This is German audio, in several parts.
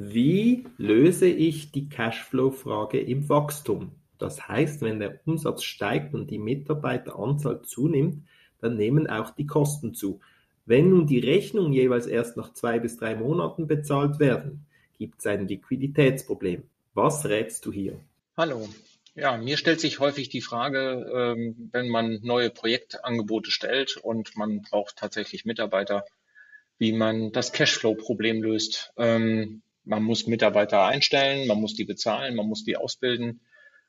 Wie löse ich die Cashflow-Frage im Wachstum? Das heißt, wenn der Umsatz steigt und die Mitarbeiteranzahl zunimmt, dann nehmen auch die Kosten zu. Wenn nun die Rechnungen jeweils erst nach zwei bis drei Monaten bezahlt werden, gibt es ein Liquiditätsproblem. Was rätst du hier? Hallo. Ja, mir stellt sich häufig die Frage, ähm, wenn man neue Projektangebote stellt und man braucht tatsächlich Mitarbeiter, wie man das Cashflow-Problem löst. Ähm, man muss Mitarbeiter einstellen, man muss die bezahlen, man muss die ausbilden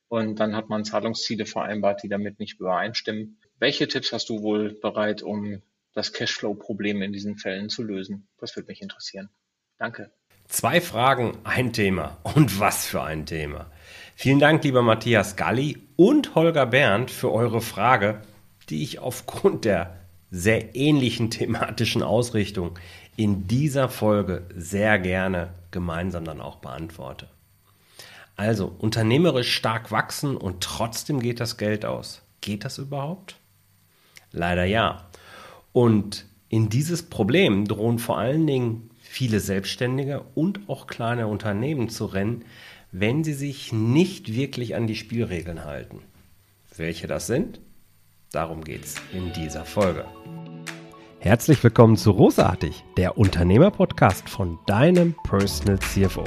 und dann hat man Zahlungsziele vereinbart, die damit nicht übereinstimmen. Welche Tipps hast du wohl bereit, um das Cashflow-Problem in diesen Fällen zu lösen? Das würde mich interessieren. Danke. Zwei Fragen, ein Thema. Und was für ein Thema. Vielen Dank, lieber Matthias Galli und Holger Berndt, für eure Frage, die ich aufgrund der sehr ähnlichen thematischen Ausrichtung in dieser Folge sehr gerne gemeinsam dann auch beantworte. Also, unternehmerisch stark wachsen und trotzdem geht das Geld aus. Geht das überhaupt? Leider ja. Und in dieses Problem drohen vor allen Dingen viele Selbstständige und auch kleine Unternehmen zu rennen, wenn sie sich nicht wirklich an die Spielregeln halten. Welche das sind? Darum geht es in dieser Folge. Herzlich willkommen zu Rosartig, der Unternehmerpodcast von deinem Personal CFO.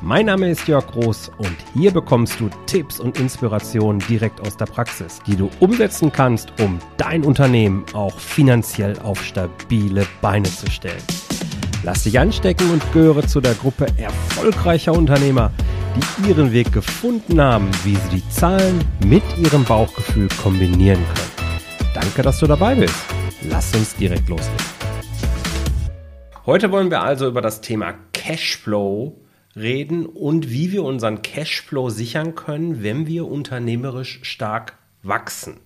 Mein Name ist Jörg Groß und hier bekommst du Tipps und Inspirationen direkt aus der Praxis, die du umsetzen kannst, um dein Unternehmen auch finanziell auf stabile Beine zu stellen. Lass dich anstecken und gehöre zu der Gruppe erfolgreicher Unternehmer, die ihren Weg gefunden haben, wie sie die Zahlen mit ihrem Bauchgefühl kombinieren können. Danke, dass du dabei bist. Lass uns direkt loslegen. Heute wollen wir also über das Thema Cashflow reden und wie wir unseren Cashflow sichern können, wenn wir unternehmerisch stark wachsen.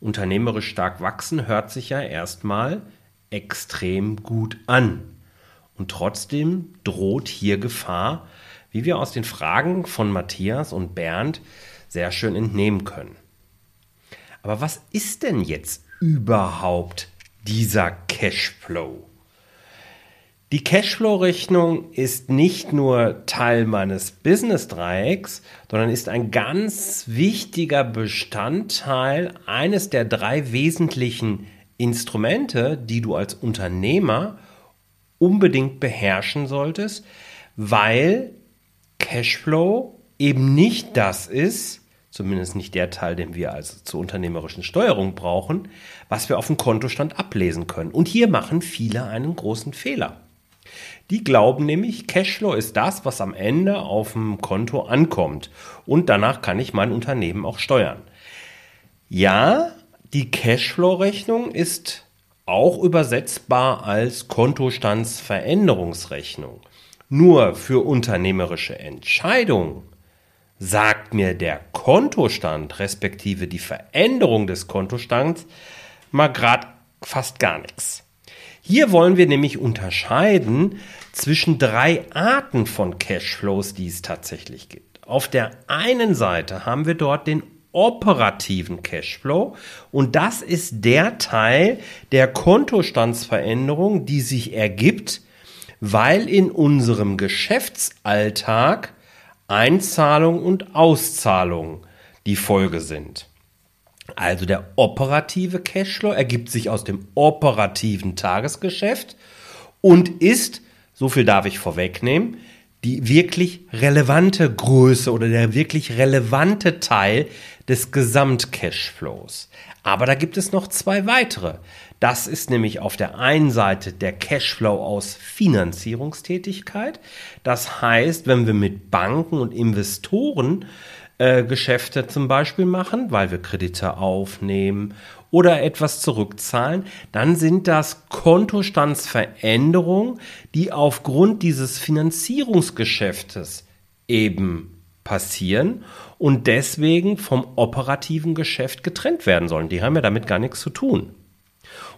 Unternehmerisch stark wachsen hört sich ja erstmal extrem gut an. Und trotzdem droht hier Gefahr, wie wir aus den Fragen von Matthias und Bernd sehr schön entnehmen können. Aber was ist denn jetzt überhaupt dieser Cashflow? Die Cashflow-Rechnung ist nicht nur Teil meines Business-Dreiecks, sondern ist ein ganz wichtiger Bestandteil eines der drei wesentlichen Instrumente, die du als Unternehmer unbedingt beherrschen solltest, weil Cashflow eben nicht das ist, zumindest nicht der Teil, den wir also zur unternehmerischen Steuerung brauchen, was wir auf dem Kontostand ablesen können. Und hier machen viele einen großen Fehler. Die glauben nämlich, Cashflow ist das, was am Ende auf dem Konto ankommt. Und danach kann ich mein Unternehmen auch steuern. Ja, die Cashflow-Rechnung ist auch übersetzbar als Kontostandsveränderungsrechnung. Nur für unternehmerische Entscheidungen sagt mir der Kontostand respektive die Veränderung des Kontostands mal gerade fast gar nichts. Hier wollen wir nämlich unterscheiden zwischen drei Arten von Cashflows, die es tatsächlich gibt. Auf der einen Seite haben wir dort den operativen Cashflow und das ist der Teil der Kontostandsveränderung, die sich ergibt, weil in unserem Geschäftsalltag Einzahlung und Auszahlung die Folge sind. Also der operative Cashflow ergibt sich aus dem operativen Tagesgeschäft und ist, so viel darf ich vorwegnehmen, die wirklich relevante Größe oder der wirklich relevante Teil des Gesamtcashflows. Aber da gibt es noch zwei weitere. Das ist nämlich auf der einen Seite der Cashflow aus Finanzierungstätigkeit. Das heißt, wenn wir mit Banken und Investoren äh, Geschäfte zum Beispiel machen, weil wir Kredite aufnehmen oder etwas zurückzahlen, dann sind das Kontostandsveränderungen, die aufgrund dieses Finanzierungsgeschäftes eben passieren und deswegen vom operativen Geschäft getrennt werden sollen. Die haben ja damit gar nichts zu tun.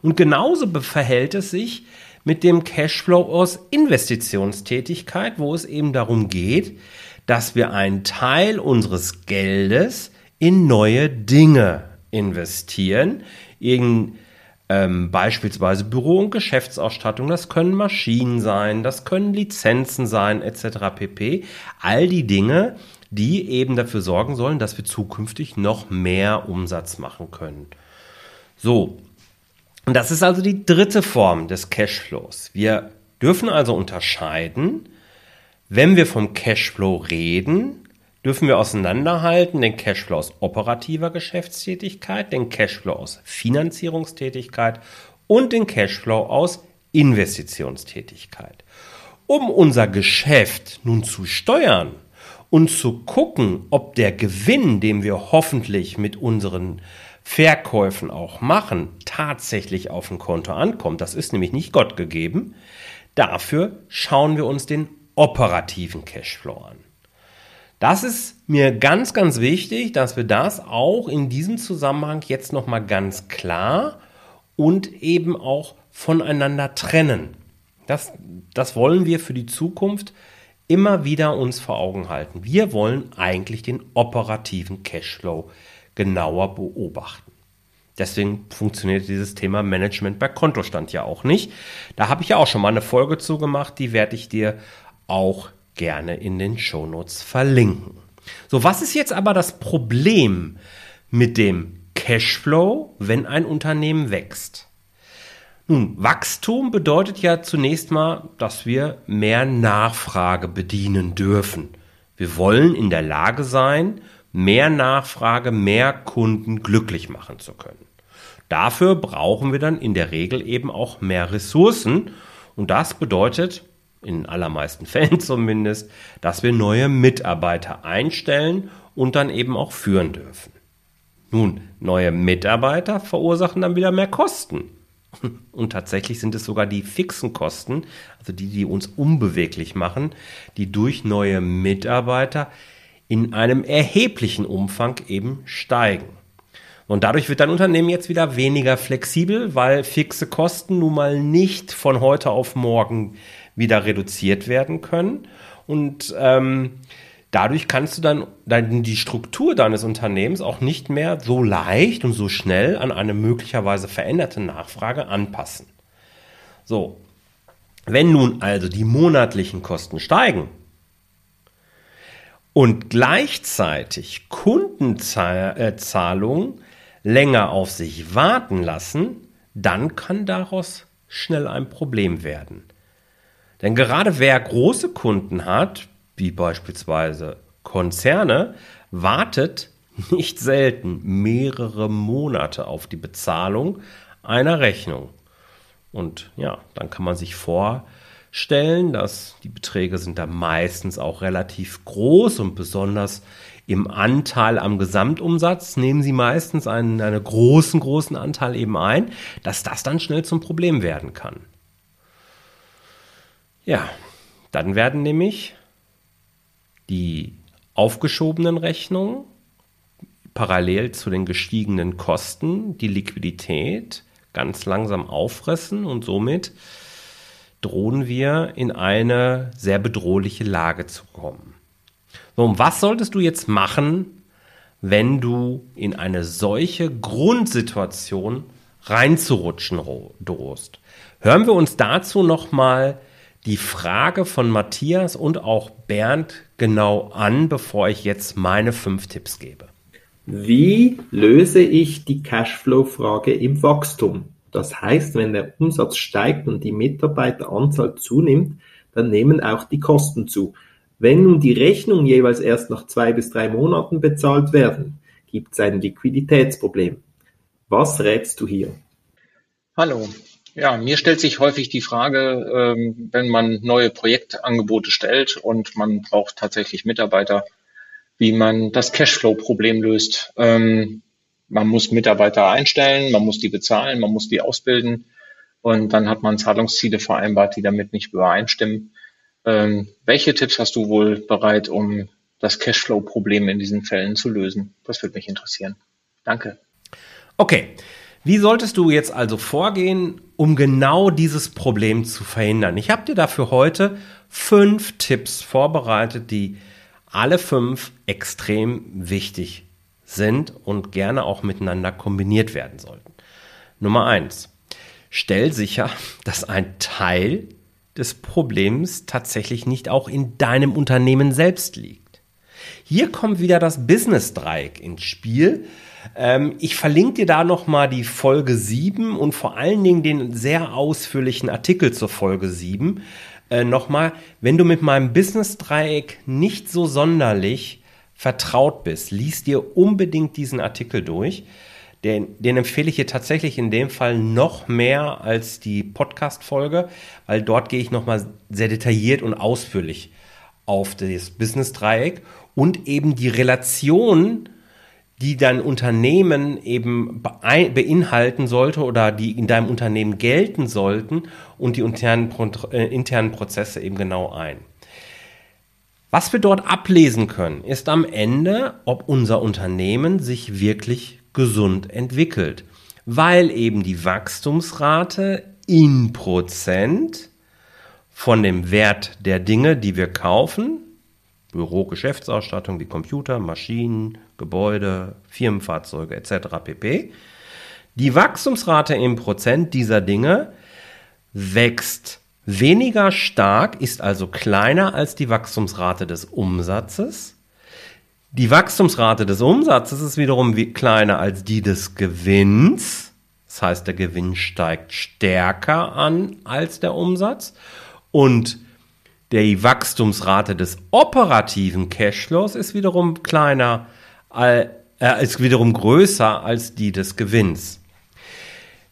Und genauso verhält es sich mit dem Cashflow aus Investitionstätigkeit, wo es eben darum geht, dass wir einen Teil unseres Geldes in neue Dinge investieren, in ähm, beispielsweise Büro- und Geschäftsausstattung, das können Maschinen sein, das können Lizenzen sein, etc. pp. All die Dinge, die eben dafür sorgen sollen, dass wir zukünftig noch mehr Umsatz machen können. So, und das ist also die dritte Form des Cashflows. Wir dürfen also unterscheiden, wenn wir vom Cashflow reden, dürfen wir auseinanderhalten den Cashflow aus operativer Geschäftstätigkeit, den Cashflow aus Finanzierungstätigkeit und den Cashflow aus Investitionstätigkeit. Um unser Geschäft nun zu steuern und zu gucken, ob der Gewinn, den wir hoffentlich mit unseren Verkäufen auch machen, tatsächlich auf dem Konto ankommt, das ist nämlich nicht Gott gegeben, dafür schauen wir uns den operativen Cashflow an. Das ist mir ganz, ganz wichtig, dass wir das auch in diesem Zusammenhang jetzt nochmal ganz klar und eben auch voneinander trennen. Das, das wollen wir für die Zukunft immer wieder uns vor Augen halten. Wir wollen eigentlich den operativen Cashflow genauer beobachten. Deswegen funktioniert dieses Thema Management bei Kontostand ja auch nicht. Da habe ich ja auch schon mal eine Folge zu gemacht, die werde ich dir auch gerne in den Shownotes verlinken. So, was ist jetzt aber das Problem mit dem Cashflow, wenn ein Unternehmen wächst? Nun, Wachstum bedeutet ja zunächst mal, dass wir mehr Nachfrage bedienen dürfen. Wir wollen in der Lage sein, mehr Nachfrage, mehr Kunden glücklich machen zu können. Dafür brauchen wir dann in der Regel eben auch mehr Ressourcen und das bedeutet in allermeisten Fällen zumindest, dass wir neue Mitarbeiter einstellen und dann eben auch führen dürfen. Nun, neue Mitarbeiter verursachen dann wieder mehr Kosten. Und tatsächlich sind es sogar die fixen Kosten, also die, die uns unbeweglich machen, die durch neue Mitarbeiter in einem erheblichen Umfang eben steigen. Und dadurch wird dein Unternehmen jetzt wieder weniger flexibel, weil fixe Kosten nun mal nicht von heute auf morgen wieder reduziert werden können. Und ähm, dadurch kannst du dann, dann die Struktur deines Unternehmens auch nicht mehr so leicht und so schnell an eine möglicherweise veränderte Nachfrage anpassen. So, wenn nun also die monatlichen Kosten steigen und gleichzeitig Kundenzahlungen länger auf sich warten lassen, dann kann daraus schnell ein Problem werden. Denn gerade wer große Kunden hat, wie beispielsweise Konzerne, wartet nicht selten mehrere Monate auf die Bezahlung einer Rechnung. Und ja, dann kann man sich vorstellen, dass die Beträge sind da meistens auch relativ groß und besonders im Anteil am Gesamtumsatz nehmen sie meistens einen, einen großen, großen Anteil eben ein, dass das dann schnell zum Problem werden kann. Ja, dann werden nämlich die aufgeschobenen Rechnungen parallel zu den gestiegenen Kosten die Liquidität ganz langsam auffressen und somit drohen wir in eine sehr bedrohliche Lage zu kommen. So, und was solltest du jetzt machen, wenn du in eine solche Grundsituation reinzurutschen drohst? Hören wir uns dazu nochmal die Frage von Matthias und auch Bernd genau an, bevor ich jetzt meine fünf Tipps gebe. Wie löse ich die Cashflow-Frage im Wachstum? Das heißt, wenn der Umsatz steigt und die Mitarbeiteranzahl zunimmt, dann nehmen auch die Kosten zu. Wenn nun die Rechnungen jeweils erst nach zwei bis drei Monaten bezahlt werden, gibt es ein Liquiditätsproblem. Was rätst du hier? Hallo, ja, mir stellt sich häufig die Frage, ähm, wenn man neue Projektangebote stellt und man braucht tatsächlich Mitarbeiter, wie man das Cashflow-Problem löst. Ähm, man muss Mitarbeiter einstellen, man muss die bezahlen, man muss die ausbilden und dann hat man Zahlungsziele vereinbart, die damit nicht übereinstimmen. Ähm, welche Tipps hast du wohl bereit, um das Cashflow-Problem in diesen Fällen zu lösen? Das würde mich interessieren. Danke. Okay. Wie solltest du jetzt also vorgehen, um genau dieses Problem zu verhindern? Ich habe dir dafür heute fünf Tipps vorbereitet, die alle fünf extrem wichtig sind und gerne auch miteinander kombiniert werden sollten. Nummer eins. stell sicher, dass ein Teil des Problems tatsächlich nicht auch in deinem Unternehmen selbst liegt. Hier kommt wieder das Business-Dreieck ins Spiel. Ähm, ich verlinke dir da nochmal die Folge 7 und vor allen Dingen den sehr ausführlichen Artikel zur Folge 7. Äh, nochmal, wenn du mit meinem Business-Dreieck nicht so sonderlich vertraut bist, liest dir unbedingt diesen Artikel durch. Den, den empfehle ich dir tatsächlich in dem Fall noch mehr als die Podcast-Folge, weil dort gehe ich nochmal sehr detailliert und ausführlich auf das Business-Dreieck und eben die Relation, die dein Unternehmen eben beinhalten sollte oder die in deinem Unternehmen gelten sollten und die internen, äh, internen Prozesse eben genau ein. Was wir dort ablesen können, ist am Ende, ob unser Unternehmen sich wirklich gesund entwickelt, weil eben die Wachstumsrate in Prozent von dem Wert der Dinge, die wir kaufen, Büro, Geschäftsausstattung wie Computer, Maschinen, Gebäude, Firmenfahrzeuge etc. pp. Die Wachstumsrate im Prozent dieser Dinge wächst weniger stark, ist also kleiner als die Wachstumsrate des Umsatzes die Wachstumsrate des Umsatzes ist wiederum kleiner als die des Gewinns. Das heißt, der Gewinn steigt stärker an als der Umsatz. Und die Wachstumsrate des operativen Cashflows ist wiederum kleiner, äh, ist wiederum größer als die des Gewinns.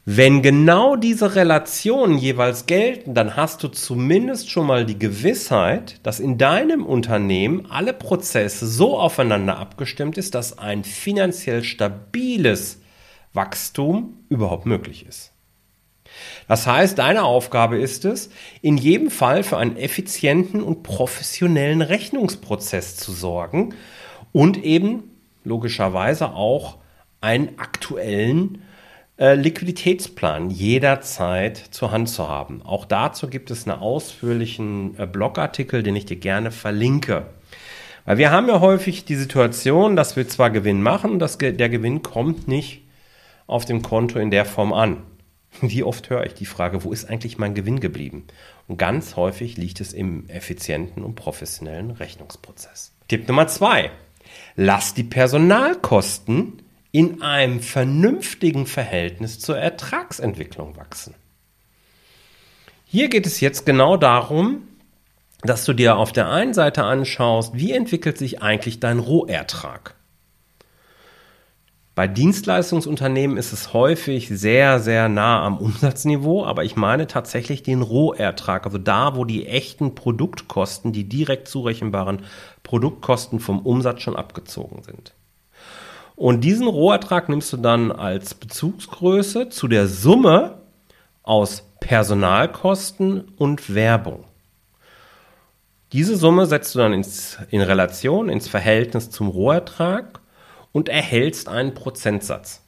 Wenn genau diese Relationen jeweils gelten, dann hast du zumindest schon mal die Gewissheit, dass in deinem Unternehmen alle Prozesse so aufeinander abgestimmt ist, dass ein finanziell stabiles Wachstum überhaupt möglich ist. Das heißt, deine Aufgabe ist es, in jedem Fall für einen effizienten und professionellen Rechnungsprozess zu sorgen und eben logischerweise auch einen aktuellen äh, Liquiditätsplan jederzeit zur Hand zu haben. Auch dazu gibt es einen ausführlichen äh, Blogartikel, den ich dir gerne verlinke. Weil wir haben ja häufig die Situation, dass wir zwar Gewinn machen, dass der Gewinn kommt nicht auf dem Konto in der Form an. Wie oft höre ich die Frage, wo ist eigentlich mein Gewinn geblieben? Und ganz häufig liegt es im effizienten und professionellen Rechnungsprozess. Tipp Nummer zwei. Lass die Personalkosten in einem vernünftigen Verhältnis zur Ertragsentwicklung wachsen. Hier geht es jetzt genau darum, dass du dir auf der einen Seite anschaust, wie entwickelt sich eigentlich dein Rohertrag. Bei Dienstleistungsunternehmen ist es häufig sehr, sehr nah am Umsatzniveau, aber ich meine tatsächlich den Rohertrag, also da, wo die echten Produktkosten, die direkt zurechenbaren Produktkosten vom Umsatz schon abgezogen sind. Und diesen Rohertrag nimmst du dann als Bezugsgröße zu der Summe aus Personalkosten und Werbung. Diese Summe setzt du dann ins, in Relation, ins Verhältnis zum Rohertrag und erhältst einen Prozentsatz.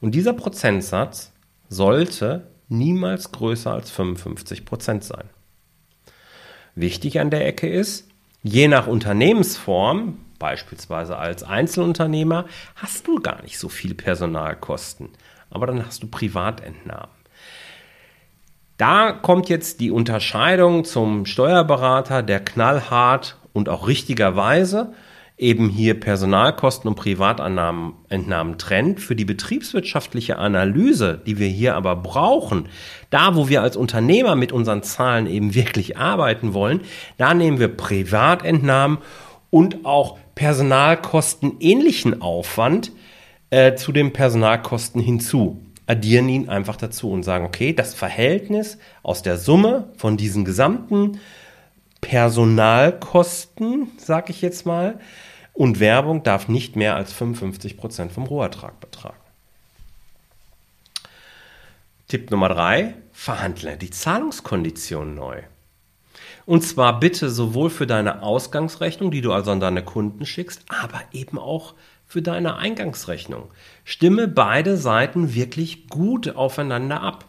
Und dieser Prozentsatz sollte niemals größer als 55 Prozent sein. Wichtig an der Ecke ist, je nach Unternehmensform Beispielsweise als Einzelunternehmer hast du gar nicht so viel Personalkosten, aber dann hast du Privatentnahmen. Da kommt jetzt die Unterscheidung zum Steuerberater, der knallhart und auch richtigerweise eben hier Personalkosten und Privatentnahmen trennt. Für die betriebswirtschaftliche Analyse, die wir hier aber brauchen, da wo wir als Unternehmer mit unseren Zahlen eben wirklich arbeiten wollen, da nehmen wir Privatentnahmen und auch Personalkosten ähnlichen Aufwand äh, zu den Personalkosten hinzu. Addieren ihn einfach dazu und sagen, okay, das Verhältnis aus der Summe von diesen gesamten Personalkosten, sag ich jetzt mal, und Werbung darf nicht mehr als 55 Prozent vom Rohertrag betragen. Tipp Nummer drei: Verhandle die Zahlungskonditionen neu. Und zwar bitte sowohl für deine Ausgangsrechnung, die du also an deine Kunden schickst, aber eben auch für deine Eingangsrechnung. Stimme beide Seiten wirklich gut aufeinander ab.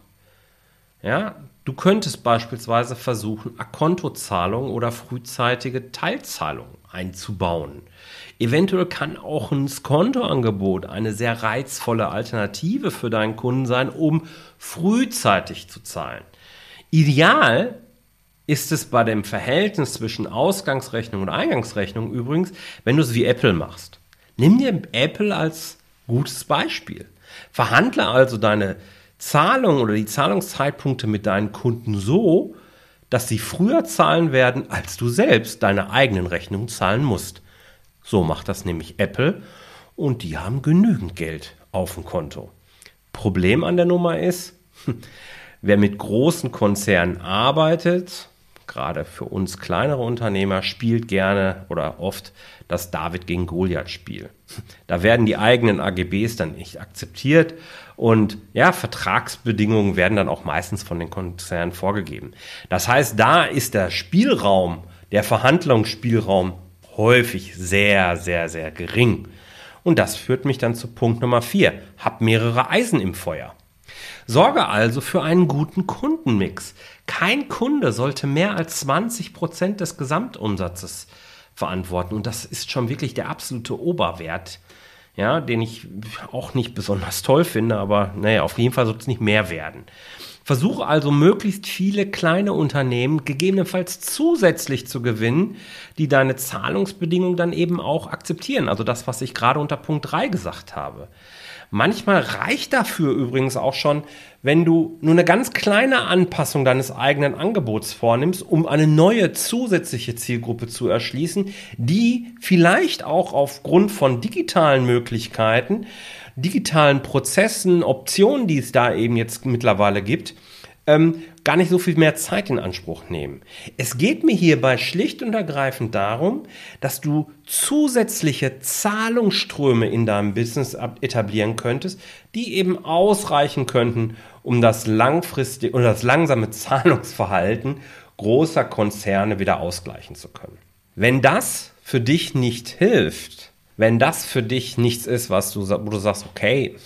Ja, du könntest beispielsweise versuchen, Akontozahlungen oder frühzeitige Teilzahlungen einzubauen. Eventuell kann auch ein Skontoangebot eine sehr reizvolle Alternative für deinen Kunden sein, um frühzeitig zu zahlen. Ideal ist es bei dem Verhältnis zwischen Ausgangsrechnung und Eingangsrechnung übrigens, wenn du es wie Apple machst. Nimm dir Apple als gutes Beispiel. Verhandle also deine Zahlung oder die Zahlungszeitpunkte mit deinen Kunden so, dass sie früher zahlen werden, als du selbst deine eigenen Rechnungen zahlen musst. So macht das nämlich Apple und die haben genügend Geld auf dem Konto. Problem an der Nummer ist, wer mit großen Konzernen arbeitet, gerade für uns kleinere Unternehmer, spielt gerne oder oft das David gegen Goliath-Spiel. Da werden die eigenen AGBs dann nicht akzeptiert und ja, Vertragsbedingungen werden dann auch meistens von den Konzernen vorgegeben. Das heißt, da ist der Spielraum, der Verhandlungsspielraum häufig sehr, sehr, sehr gering. Und das führt mich dann zu Punkt Nummer vier. Hab mehrere Eisen im Feuer. Sorge also für einen guten Kundenmix. Kein Kunde sollte mehr als 20 Prozent des Gesamtumsatzes verantworten. Und das ist schon wirklich der absolute Oberwert, ja, den ich auch nicht besonders toll finde, aber naja, auf jeden Fall sollte es nicht mehr werden. Versuche also möglichst viele kleine Unternehmen gegebenenfalls zusätzlich zu gewinnen, die deine Zahlungsbedingungen dann eben auch akzeptieren. Also das, was ich gerade unter Punkt 3 gesagt habe. Manchmal reicht dafür übrigens auch schon, wenn du nur eine ganz kleine Anpassung deines eigenen Angebots vornimmst, um eine neue zusätzliche Zielgruppe zu erschließen, die vielleicht auch aufgrund von digitalen Möglichkeiten, digitalen Prozessen, Optionen, die es da eben jetzt mittlerweile gibt, ähm, gar nicht so viel mehr Zeit in Anspruch nehmen. Es geht mir hierbei schlicht und ergreifend darum, dass du zusätzliche Zahlungsströme in deinem Business etablieren könntest, die eben ausreichen könnten, um das langfristige oder das langsame Zahlungsverhalten großer Konzerne wieder ausgleichen zu können. Wenn das für dich nicht hilft, wenn das für dich nichts ist, was du, wo du sagst, okay,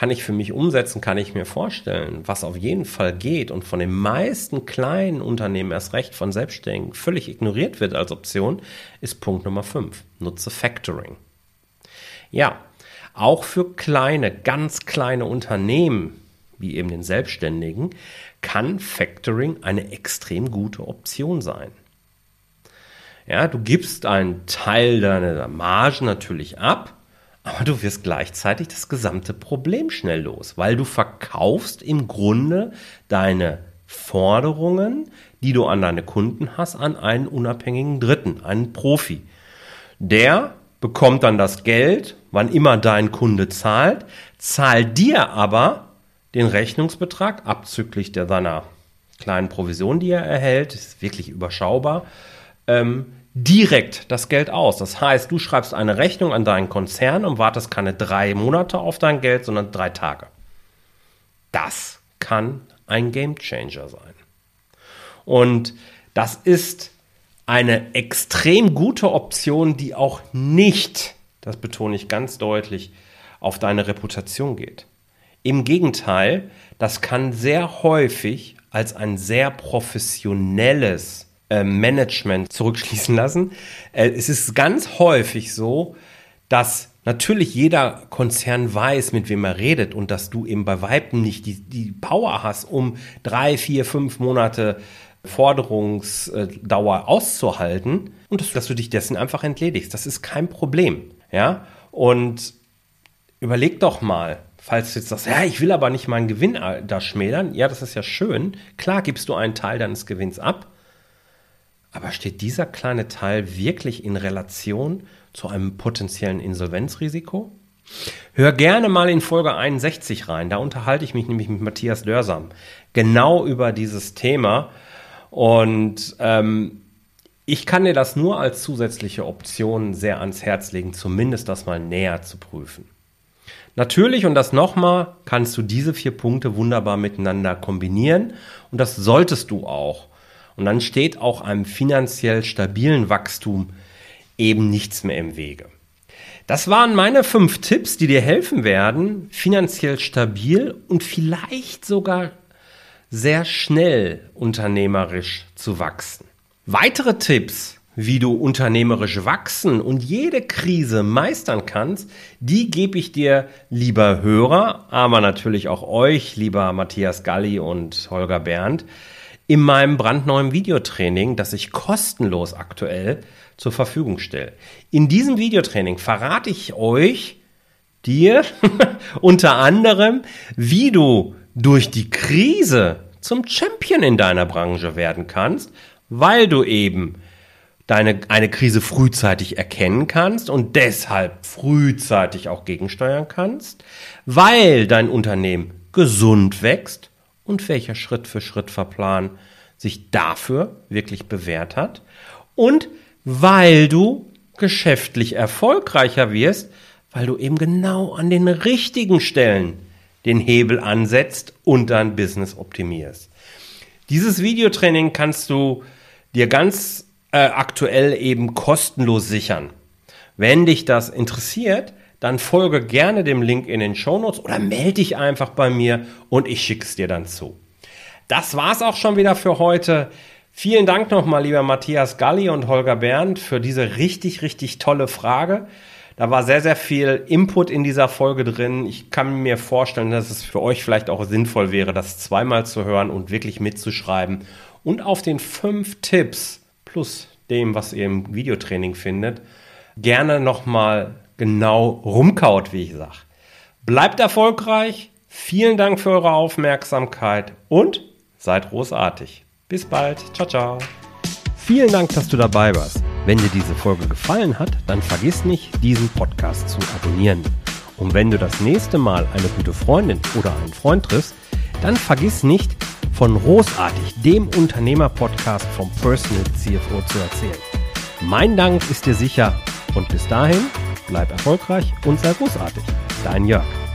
kann ich für mich umsetzen, kann ich mir vorstellen, was auf jeden Fall geht und von den meisten kleinen Unternehmen erst recht von Selbstständigen völlig ignoriert wird als Option, ist Punkt Nummer 5. Nutze Factoring. Ja, auch für kleine, ganz kleine Unternehmen, wie eben den Selbstständigen, kann Factoring eine extrem gute Option sein. Ja, du gibst einen Teil deiner Marge natürlich ab, aber du wirst gleichzeitig das gesamte Problem schnell los, weil du verkaufst im Grunde deine Forderungen, die du an deine Kunden hast, an einen unabhängigen Dritten, einen Profi. Der bekommt dann das Geld, wann immer dein Kunde zahlt, zahlt dir aber den Rechnungsbetrag abzüglich der seiner kleinen Provision, die er erhält, ist wirklich überschaubar, ähm, direkt das Geld aus. Das heißt, du schreibst eine Rechnung an deinen Konzern und wartest keine drei Monate auf dein Geld, sondern drei Tage. Das kann ein Game Changer sein. Und das ist eine extrem gute Option, die auch nicht, das betone ich ganz deutlich, auf deine Reputation geht. Im Gegenteil, das kann sehr häufig als ein sehr professionelles äh, Management zurückschließen lassen. Äh, es ist ganz häufig so, dass natürlich jeder Konzern weiß, mit wem er redet und dass du eben bei Weitem nicht die, die Power hast, um drei, vier, fünf Monate Forderungsdauer auszuhalten und dass, dass du dich dessen einfach entledigst. Das ist kein Problem. Ja, und überleg doch mal, falls du jetzt sagst, ja, ich will aber nicht meinen Gewinn da schmälern. Ja, das ist ja schön. Klar gibst du einen Teil deines Gewinns ab. Aber steht dieser kleine Teil wirklich in Relation zu einem potenziellen Insolvenzrisiko? Hör gerne mal in Folge 61 rein. Da unterhalte ich mich nämlich mit Matthias Dörsam genau über dieses Thema. Und ähm, ich kann dir das nur als zusätzliche Option sehr ans Herz legen, zumindest das mal näher zu prüfen. Natürlich, und das nochmal, kannst du diese vier Punkte wunderbar miteinander kombinieren. Und das solltest du auch. Und dann steht auch einem finanziell stabilen Wachstum eben nichts mehr im Wege. Das waren meine fünf Tipps, die dir helfen werden, finanziell stabil und vielleicht sogar sehr schnell unternehmerisch zu wachsen. Weitere Tipps, wie du unternehmerisch wachsen und jede Krise meistern kannst, die gebe ich dir, lieber Hörer, aber natürlich auch euch, lieber Matthias Galli und Holger Berndt, in meinem brandneuen Videotraining, das ich kostenlos aktuell zur Verfügung stelle. In diesem Videotraining verrate ich euch, dir unter anderem, wie du durch die Krise zum Champion in deiner Branche werden kannst, weil du eben deine, eine Krise frühzeitig erkennen kannst und deshalb frühzeitig auch gegensteuern kannst, weil dein Unternehmen gesund wächst und welcher Schritt für Schritt Verplan sich dafür wirklich bewährt hat und weil du geschäftlich erfolgreicher wirst, weil du eben genau an den richtigen Stellen den Hebel ansetzt und dein Business optimierst. Dieses Videotraining kannst du dir ganz äh, aktuell eben kostenlos sichern. Wenn dich das interessiert, dann folge gerne dem Link in den Shownotes oder melde dich einfach bei mir und ich schicke es dir dann zu. Das war's auch schon wieder für heute. Vielen Dank nochmal, lieber Matthias Galli und Holger Berndt, für diese richtig, richtig tolle Frage. Da war sehr, sehr viel Input in dieser Folge drin. Ich kann mir vorstellen, dass es für euch vielleicht auch sinnvoll wäre, das zweimal zu hören und wirklich mitzuschreiben. Und auf den fünf Tipps plus dem, was ihr im Videotraining findet, gerne nochmal genau rumkaut, wie ich sage. Bleibt erfolgreich. Vielen Dank für eure Aufmerksamkeit und seid großartig. Bis bald. Ciao, ciao. Vielen Dank, dass du dabei warst. Wenn dir diese Folge gefallen hat, dann vergiss nicht, diesen Podcast zu abonnieren. Und wenn du das nächste Mal eine gute Freundin oder einen Freund triffst, dann vergiss nicht, von Großartig, dem Unternehmer-Podcast vom Personal CFO zu erzählen. Mein Dank ist dir sicher und bis dahin bleib erfolgreich und sei großartig. Dein Jörg.